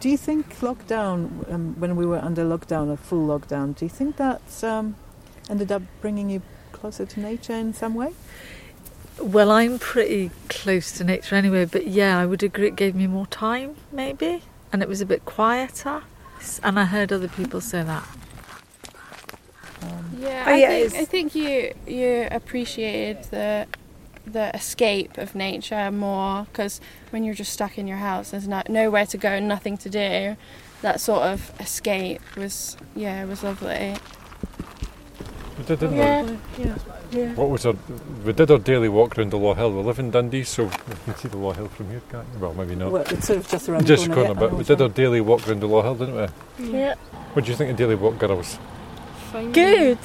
Do you think lockdown, um, when we were under lockdown, a full lockdown, do you think that um, ended up bringing you closer to nature in some way? Well, I'm pretty close to nature anyway, but yeah, I would agree it gave me more time, maybe, and it was a bit quieter. And I heard other people say that. Um, yeah, oh, I, yeah think, I think you you appreciated the the escape of nature more because when you're just stuck in your house, there's no, nowhere to go, nothing to do. That sort of escape was yeah, was lovely. We did, didn't yeah. we? Yeah. Yeah. What was our? We did our daily walk around the Law Hill. We live in Dundee, so you can see the Law Hill from here, can't you? Well, maybe not. Well, it's sort of just around just the corner. corner but we did our daily walk around the Law Hill, didn't we? Yeah. What do you think of daily walk, girls? Fine. Good.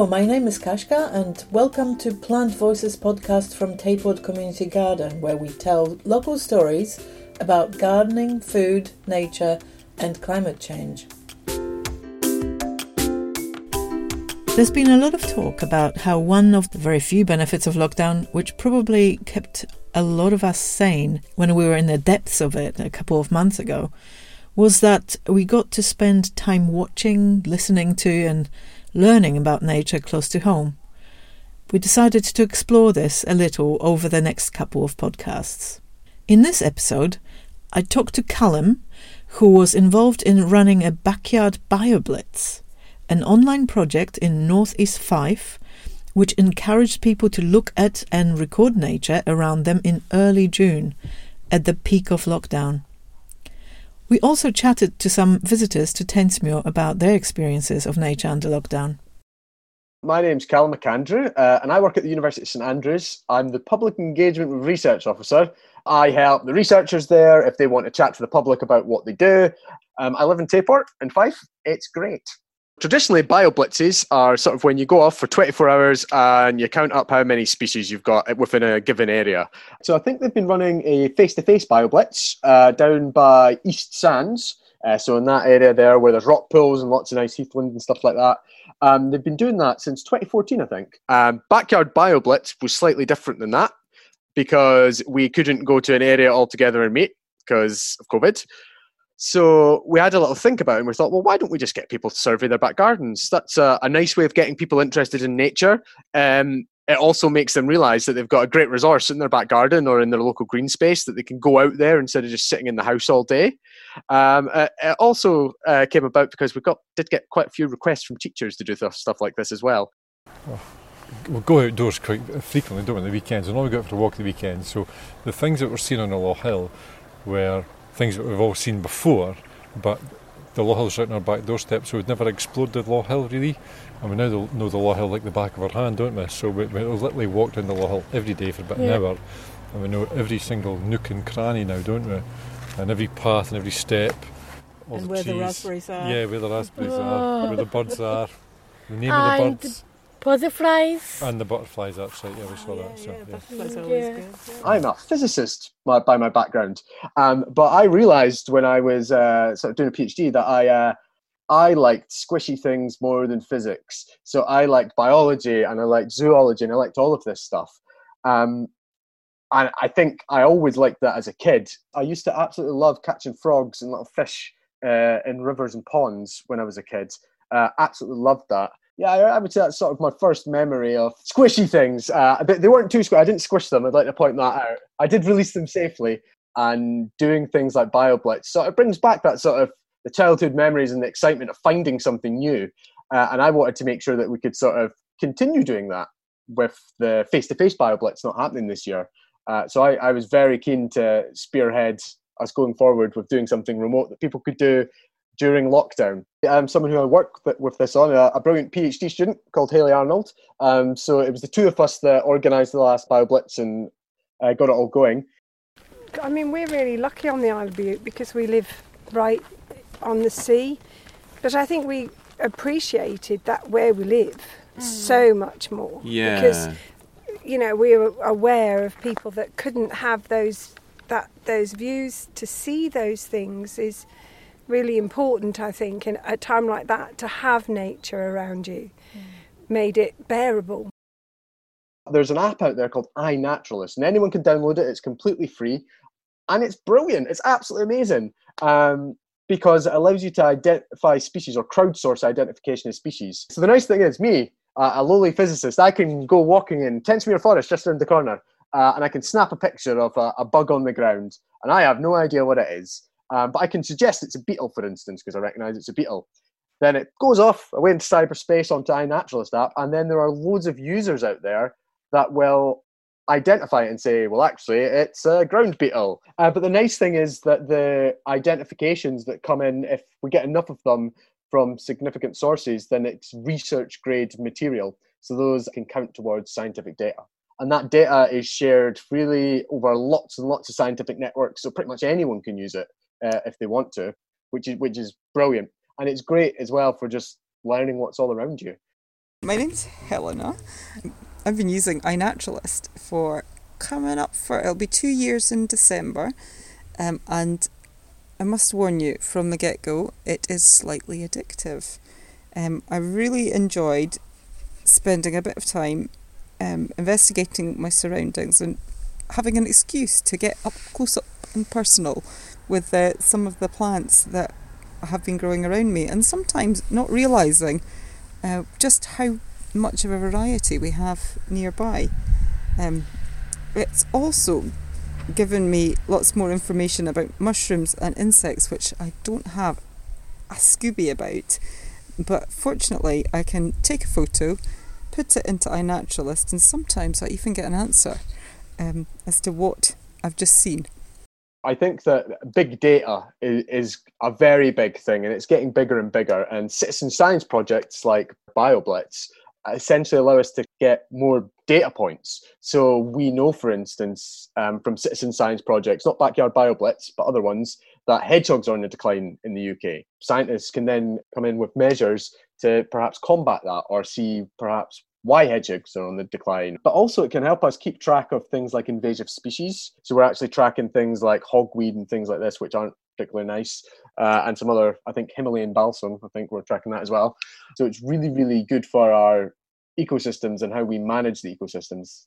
Hello, my name is Kashka, and welcome to Plant Voices podcast from Taypod Community Garden, where we tell local stories about gardening, food, nature, and climate change. There's been a lot of talk about how one of the very few benefits of lockdown, which probably kept a lot of us sane when we were in the depths of it a couple of months ago, was that we got to spend time watching, listening to, and learning about nature close to home. We decided to explore this a little over the next couple of podcasts. In this episode, I talked to Callum, who was involved in running a backyard bioblitz, an online project in Northeast Fife which encouraged people to look at and record nature around them in early June, at the peak of lockdown. We also chatted to some visitors to Tentsmuir about their experiences of nature under lockdown. My name's Callum McAndrew, uh, and I work at the University of St Andrews. I'm the Public Engagement Research Officer. I help the researchers there if they want to chat to the public about what they do. Um, I live in Tayport in Fife. It's great. Traditionally, bioblitzes are sort of when you go off for 24 hours and you count up how many species you've got within a given area. So I think they've been running a face-to-face bioblitz uh, down by East Sands. Uh, so in that area there, where there's rock pools and lots of nice heathland and stuff like that, um, they've been doing that since 2014, I think. Um, Backyard BioBlitz was slightly different than that because we couldn't go to an area altogether and meet because of COVID. So we had a little think about it and we thought, well, why don't we just get people to survey their back gardens? That's a, a nice way of getting people interested in nature. Um, it also makes them realize that they've got a great resource in their back garden or in their local green space that they can go out there instead of just sitting in the house all day. Um, uh, it also uh, came about because we got did get quite a few requests from teachers to do stuff like this as well. well we go outdoors quite frequently, don't we, on the weekends, and all we go out for a walk the weekends. So the things that we're seeing on the Law Hill were things that we've all seen before, but the Law Hill's right on our back doorstep, so we've never explored the Law Hill really. And we now know the Law Hill like the back of our hand, don't we? So we, we literally walk down the Law Hill every day for about yeah. an hour, and we know every single nook and cranny now, don't we? And every path and every step. and where trees. the raspberries are. Yeah, where the raspberries oh. are, where the birds are, the name and of the birds. Butterflies. And the butterflies, that's right. Yeah, we saw yeah, that. So, yeah, butterflies yeah. always good. I'm a physicist by, by my background, um, but I realised when I was uh, sort of doing a PhD that I uh, I liked squishy things more than physics. So I liked biology and I liked zoology and I liked all of this stuff. Um, and I think I always liked that as a kid. I used to absolutely love catching frogs and little fish uh, in rivers and ponds when I was a kid. Uh, absolutely loved that yeah, I would say that's sort of my first memory of squishy things. Uh, they, weren't too squishy. I didn't squish them. I'd like to point that out. I did release them safely and doing things like BioBlitz. So it brings back that sort of the childhood memories and the excitement of finding something new. Uh, and I wanted to make sure that we could sort of continue doing that with the face-to-face BioBlitz not happening this year. Uh, so I, I was very keen to spearhead us going forward with doing something remote that people could do during lockdown. I'm someone who I work with this on, a, a brilliant PhD student called Haley Arnold. Um, so it was the two of us that organised the last BioBlitz and uh, got it all going. I mean, we're really lucky on the Isle of Bute because we live right on the sea. But I think we appreciated that where we live mm. so much more. Yeah. Because, you know, we were aware of people that couldn't have those that those views to see those things is really important, I think, in a time like that to have nature around you, mm. made it bearable. There's an app out there called iNaturalist, and anyone can download it. It's completely free, and it's brilliant. It's absolutely amazing um, because it allows you to identify species or crowdsource identification of species. So the nice thing is, me, uh, a lowly physicist, I can go walking in Tentsmuir Forest just around the corner, uh, and I can snap a picture of a, a, bug on the ground, and I have no idea what it is. Um, but I can suggest it's a beetle, for instance, because I recognise it's a beetle. Then it goes off away into cyberspace onto iNaturalist app, and then there are loads of users out there that will identify it and say, well, actually, it's a ground beetle. Uh, but the nice thing is that the identifications that come in, if we get enough of them from significant sources, then it's research grade material. So those can count towards scientific data. And that data is shared freely over lots and lots of scientific networks. So pretty much anyone can use it uh, if they want to, which is, which is brilliant and it's great as well for just learning what's all around you. My name's Helena. I've been using iNaturalist for coming up for it'll be two years in December, um, and I must warn you from the get go, it is slightly addictive. Um, I really enjoyed spending a bit of time um, investigating my surroundings and having an excuse to get up close up and personal with uh, some of the plants that have been growing around me, and sometimes not realizing uh, just how much of a variety we have nearby. Um, it's also given me lots more information about mushrooms and insects, which I don't have a Scooby about. But fortunately, I can take a photo, put it into iNaturalist, and sometimes I even get an answer um, as to what I've just seen. I think that big data is, is, a very big thing and it's getting bigger and bigger. And citizen science projects like BioBlitz essentially allow us to get more data points. So we know, for instance, um, from citizen science projects, not Backyard BioBlitz, but other ones, that hedgehogs are in a decline in the UK. Scientists can then come in with measures to perhaps combat that or see perhaps why hedgehogs are on the decline. But also, it can help us keep track of things like invasive species. So we're actually tracking things like hogweed and things like this, which aren't particularly nice, uh, and some other, I think, Himalayan balsam. I think we're tracking that as well. So it's really, really good for our ecosystems and how we manage the ecosystems.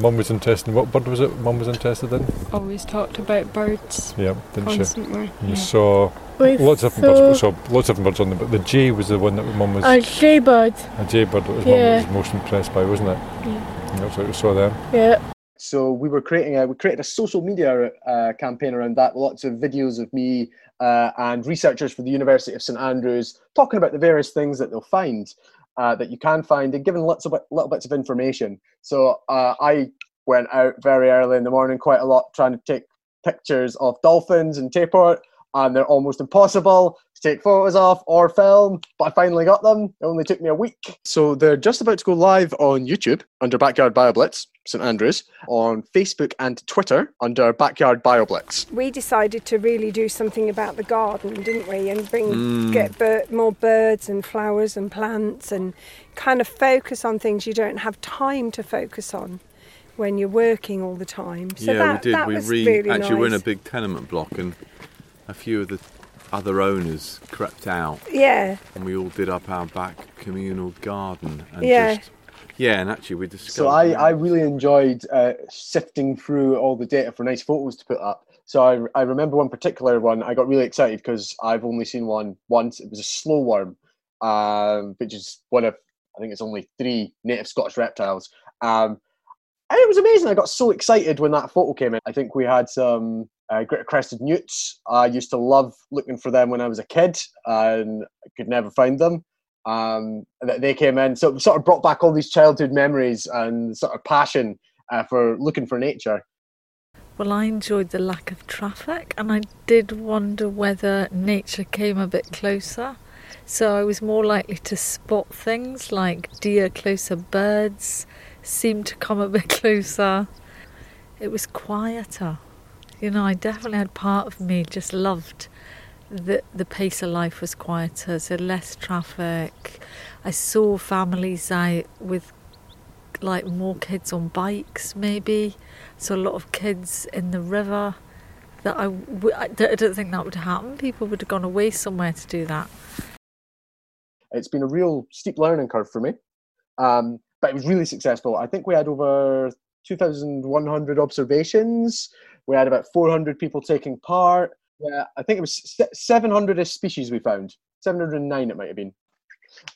Mum was interested. What bird was it? Mum was interested in. Always talked about birds. Yeah, didn't constantly. she? You yeah. saw lots of different birds. Saw lots of different birds on them, but the jay was the one that Mum was. A jay bird. A jay bird that yeah. Mum was most impressed by, wasn't it? Yeah. And that's what we saw there. Yeah. So we were creating a we created a social media uh, campaign around that. Lots of videos of me uh, and researchers from the University of St Andrews talking about the various things that they'll find uh, that you can find and given lots of little bits of information. So uh, I went out very early in the morning, quite a lot, trying to take pictures of dolphins and Tayport, and they're almost impossible to take photos of or film, but I finally got them. It only took me a week. So they're just about to go live on YouTube under Backyard BioBlitz. St Andrews, on Facebook and Twitter under Backyard BioBlitz. We decided to really do something about the garden, didn't we? And bring mm. get bir- more birds and flowers and plants and kind of focus on things you don't have time to focus on when you're working all the time. So yeah, that, we did. we re- really actually nice. we're in a big tenement block and a few of the other owners crept out. Yeah. And we all did up our back communal garden and yeah. just yeah, and actually we discovered. So I, I really enjoyed uh, sifting through all the data for nice photos to put up. So I, I remember one particular one. I got really excited because I've only seen one once. It was a slow worm, um, which is one of I think it's only three native Scottish reptiles. Um, and it was amazing. I got so excited when that photo came in. I think we had some uh, crested newts. I used to love looking for them when I was a kid and I could never find them um, they came in. So sort of brought back all these childhood memories and sort of passion uh, for looking for nature. Well, I enjoyed the lack of traffic, and I did wonder whether nature came a bit closer. So I was more likely to spot things like deer closer, birds seemed to come a bit closer. It was quieter. You know, I definitely had part of me just loved the the pace of life was quieter, so less traffic. I saw families out with like more kids on bikes, maybe. So a lot of kids in the river. That I w- I don't think that would happen. People would have gone away somewhere to do that. It's been a real steep learning curve for me. Um, but it was really successful. I think we had over 2,100 observations. We had about 400 people taking part. Yeah, I think it was 700 species we found. 709 it might have been.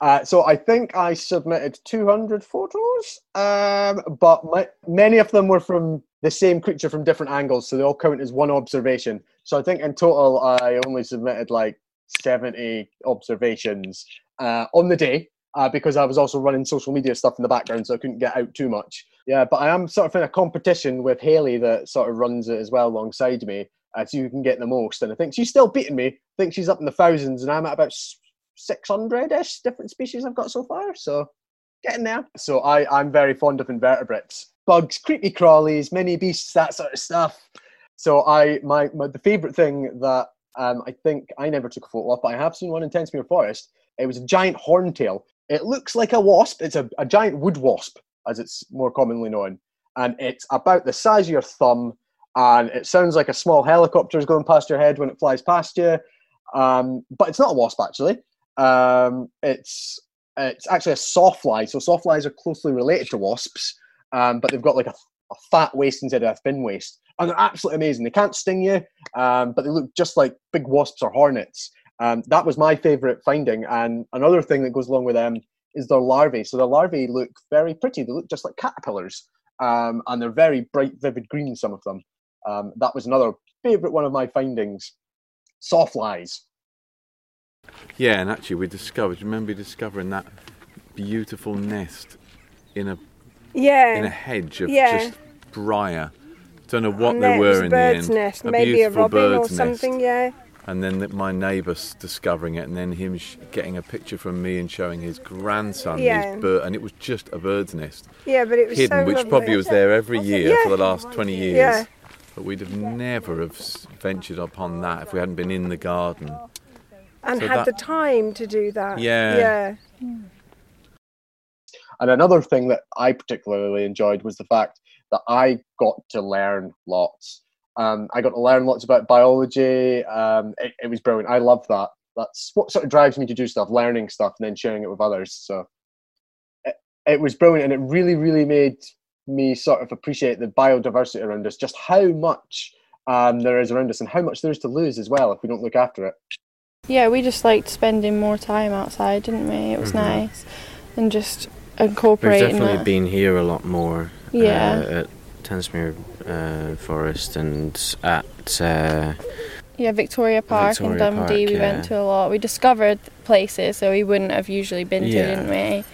Uh, so I think I submitted 200 photos, um, but my, many of them were from the same creature from different angles, so they all count as one observation. So I think in total I only submitted like 70 observations uh, on the day uh, because I was also running social media stuff in the background, so I couldn't get out too much. Yeah, but I am sort of in a competition with Haley that sort of runs it as well alongside me, so you can get the most. And I think she's still beating me. I think she's up in the thousands, and I'm at about 600 ish different species I've got so far. So getting there. So I, I'm very fond of invertebrates bugs, creepy crawlies, mini beasts, that sort of stuff. So I my, my the favourite thing that um, I think I never took a photo of, but I have seen one in Tentsmuir Forest. It was a giant horntail. It looks like a wasp. It's a, a giant wood wasp, as it's more commonly known, and it's about the size of your thumb. And it sounds like a small helicopter is going past your head when it flies past you, um, but it's not a wasp actually. Um, it's it's actually a sawfly. So sawflies are closely related to wasps, um, but they've got like a, a, fat waist instead of a thin waist, and they're absolutely amazing. They can't sting you, um, but they look just like big wasps or hornets. Um, that was my favourite finding. And another thing that goes along with them is their larvae. So the larvae look very pretty. They look just like caterpillars, um, and they're very bright, vivid green. Some of them. Um, that was another favourite one of my findings. Sawflies. Yeah, and actually, we discovered. Remember discovering that beautiful nest in a yeah in a hedge of yeah. just briar. Don't know what and they were in the end. Nest, a maybe a robin or something. Nest. Yeah. And then my neighbour discovering it, and then him sh- getting a picture from me and showing his grandson yeah. his bird, and it was just a bird's nest. Yeah, but it was hidden, so which lovely. probably was there every year yeah. for the last twenty years. Yeah. But we'd have never have ventured upon that if we hadn't been in the garden and so had that, the time to do that. Yeah. Yeah. And another thing that I particularly enjoyed was the fact that I got to learn lots. Um, I got to learn lots about biology. Um, it, it, was brilliant. I love that. That's what sort of drives me to do stuff, learning stuff and then sharing it with others. So it, it was brilliant, and it really, really made me sort of appreciate the biodiversity around us, just how much um, there is around us, and how much there is to lose as well if we don't look after it. Yeah, we just liked spending more time outside, didn't we? It was mm-hmm. nice, and just incorporating. We've definitely that. been here a lot more. Yeah. Uh, at Tentsmuir uh, Forest and at. Uh, yeah, Victoria Park Victoria and Dundee. Park, we yeah. went to a lot. We discovered places that we wouldn't have usually been to, yeah. didn't we?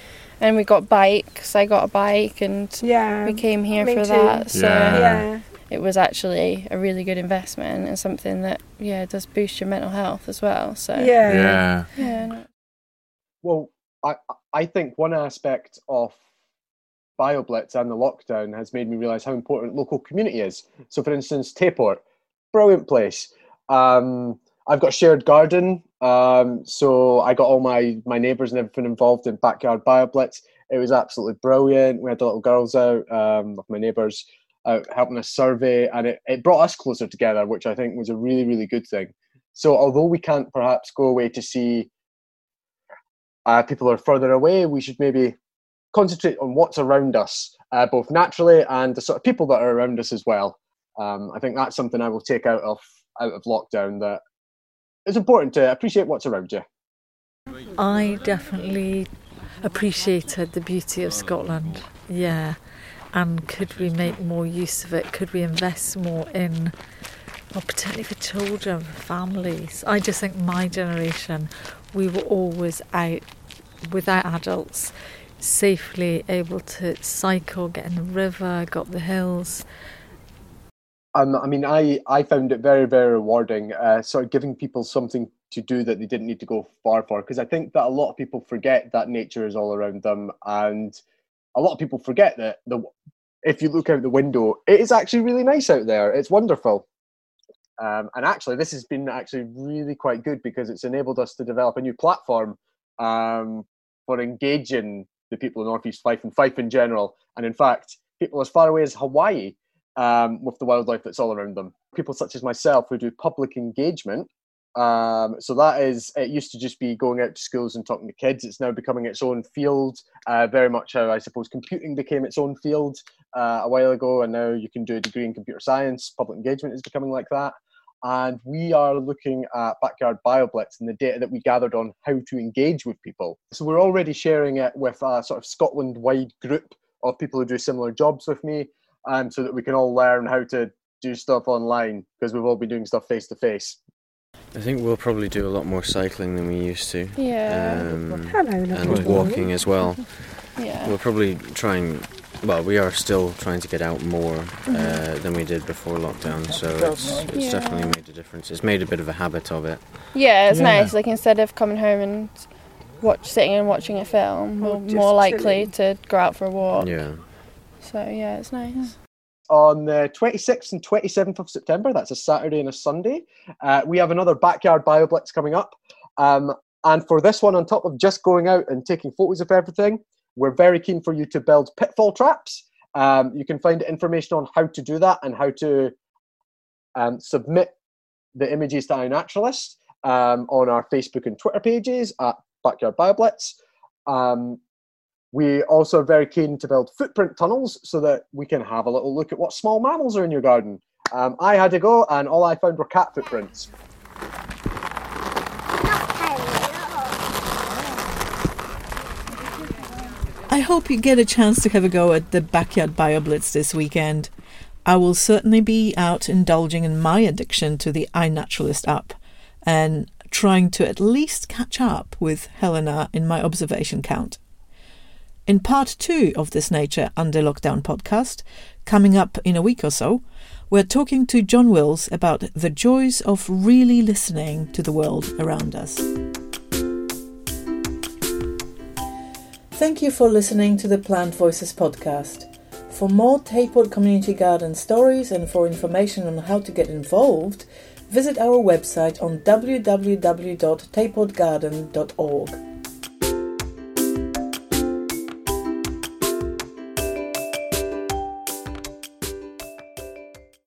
And we got bikes. I got a bike, and yeah, we came here for too. that. So yeah. yeah it was actually a really good investment and something that yeah does boost your mental health as well. So yeah, yeah, yeah. No. Well, I I think one aspect of BioBlitz and the lockdown has made me realise how important local community is. So, for instance, Tayport, brilliant place. Um, I've got a shared garden, um, so I got all my my neighbours and everything involved in backyard BioBlitz. It was absolutely brilliant. We had the little girls out um, my neighbours helping us survey, and it, it brought us closer together, which I think was a really, really good thing. So, although we can't perhaps go away to see uh, people are further away, we should maybe concentrate on what's around us, uh, both naturally and the sort of people that are around us as well. Um, I think that's something I will take out of out of lockdown. That it's important to appreciate what's around you. I definitely appreciated the beauty of Scotland. Yeah, and could we make more use of it? Could we invest more in, well, particularly for children, for families? I just think my generation, we were always out without adults, safely able to cycle, get in the river, go up the hills. Um, I mean, I, I found it very, very rewarding, uh, sort of giving people something to do that they didn't need to go far for. Because I think that a lot of people forget that nature is all around them and a lot of people forget that the if you look out the window, it is actually really nice out there. It's wonderful. Um, and actually, this has been actually really quite good because it's enabled us to develop a new platform um, for engaging the people in Northeast Fife and Fife in general. And in fact, people as far away as Hawaii um, with the wildlife that's all around them. People such as myself who do public engagement Um, so that is, it used to just be going out to schools and talking to kids. It's now becoming its own field, uh, very much how I suppose computing became its own field uh, a while ago, and now you can do a degree in computer science. Public engagement is becoming like that. And we are looking at Backyard BioBlitz and the data that we gathered on how to engage with people. So we're already sharing it with a sort of Scotland wide group of people who do similar jobs with me, um, so that we can all learn how to do stuff online because we've all been doing stuff face to face. I think we'll probably do a lot more cycling than we used to. Yeah. Um, Hello, and walking as well. Yeah. We'll probably try and well, we are still trying to get out more uh, Mhm. than we did before lockdown, so it's, it's Yeah. definitely made a difference. It's made a bit of a habit of it. Yeah, it's Yeah. nice. Like instead of coming home and watch sitting and watching a film, Or we're more likely chilling. to go out for a walk. Yeah. So yeah, it's nice. on the 26th and 27th of September. That's a Saturday and a Sunday. Uh, we have another backyard BioBlitz coming up. Um, and for this one, on top of just going out and taking photos of everything, we're very keen for you to build pitfall traps. Um, you can find information on how to do that and how to um, submit the images to iNaturalist um, on our Facebook and Twitter pages at Backyard BioBlitz. Um, we also are very keen to build footprint tunnels so that we can have a little look at what small mammals are in your garden. Um, I had to go, and all I found were cat footprints. I hope you get a chance to have a go at the Backyard BioBlitz this weekend. I will certainly be out indulging in my addiction to the iNaturalist app and trying to at least catch up with Helena in my observation count. In part two of this Nature Under Lockdown podcast, coming up in a week or so, we're talking to John Wills about the joys of really listening to the world around us. Thank you for listening to the Plant Voices podcast. For more Taypod Community Garden stories and for information on how to get involved, visit our website on www.taypodgarden.org.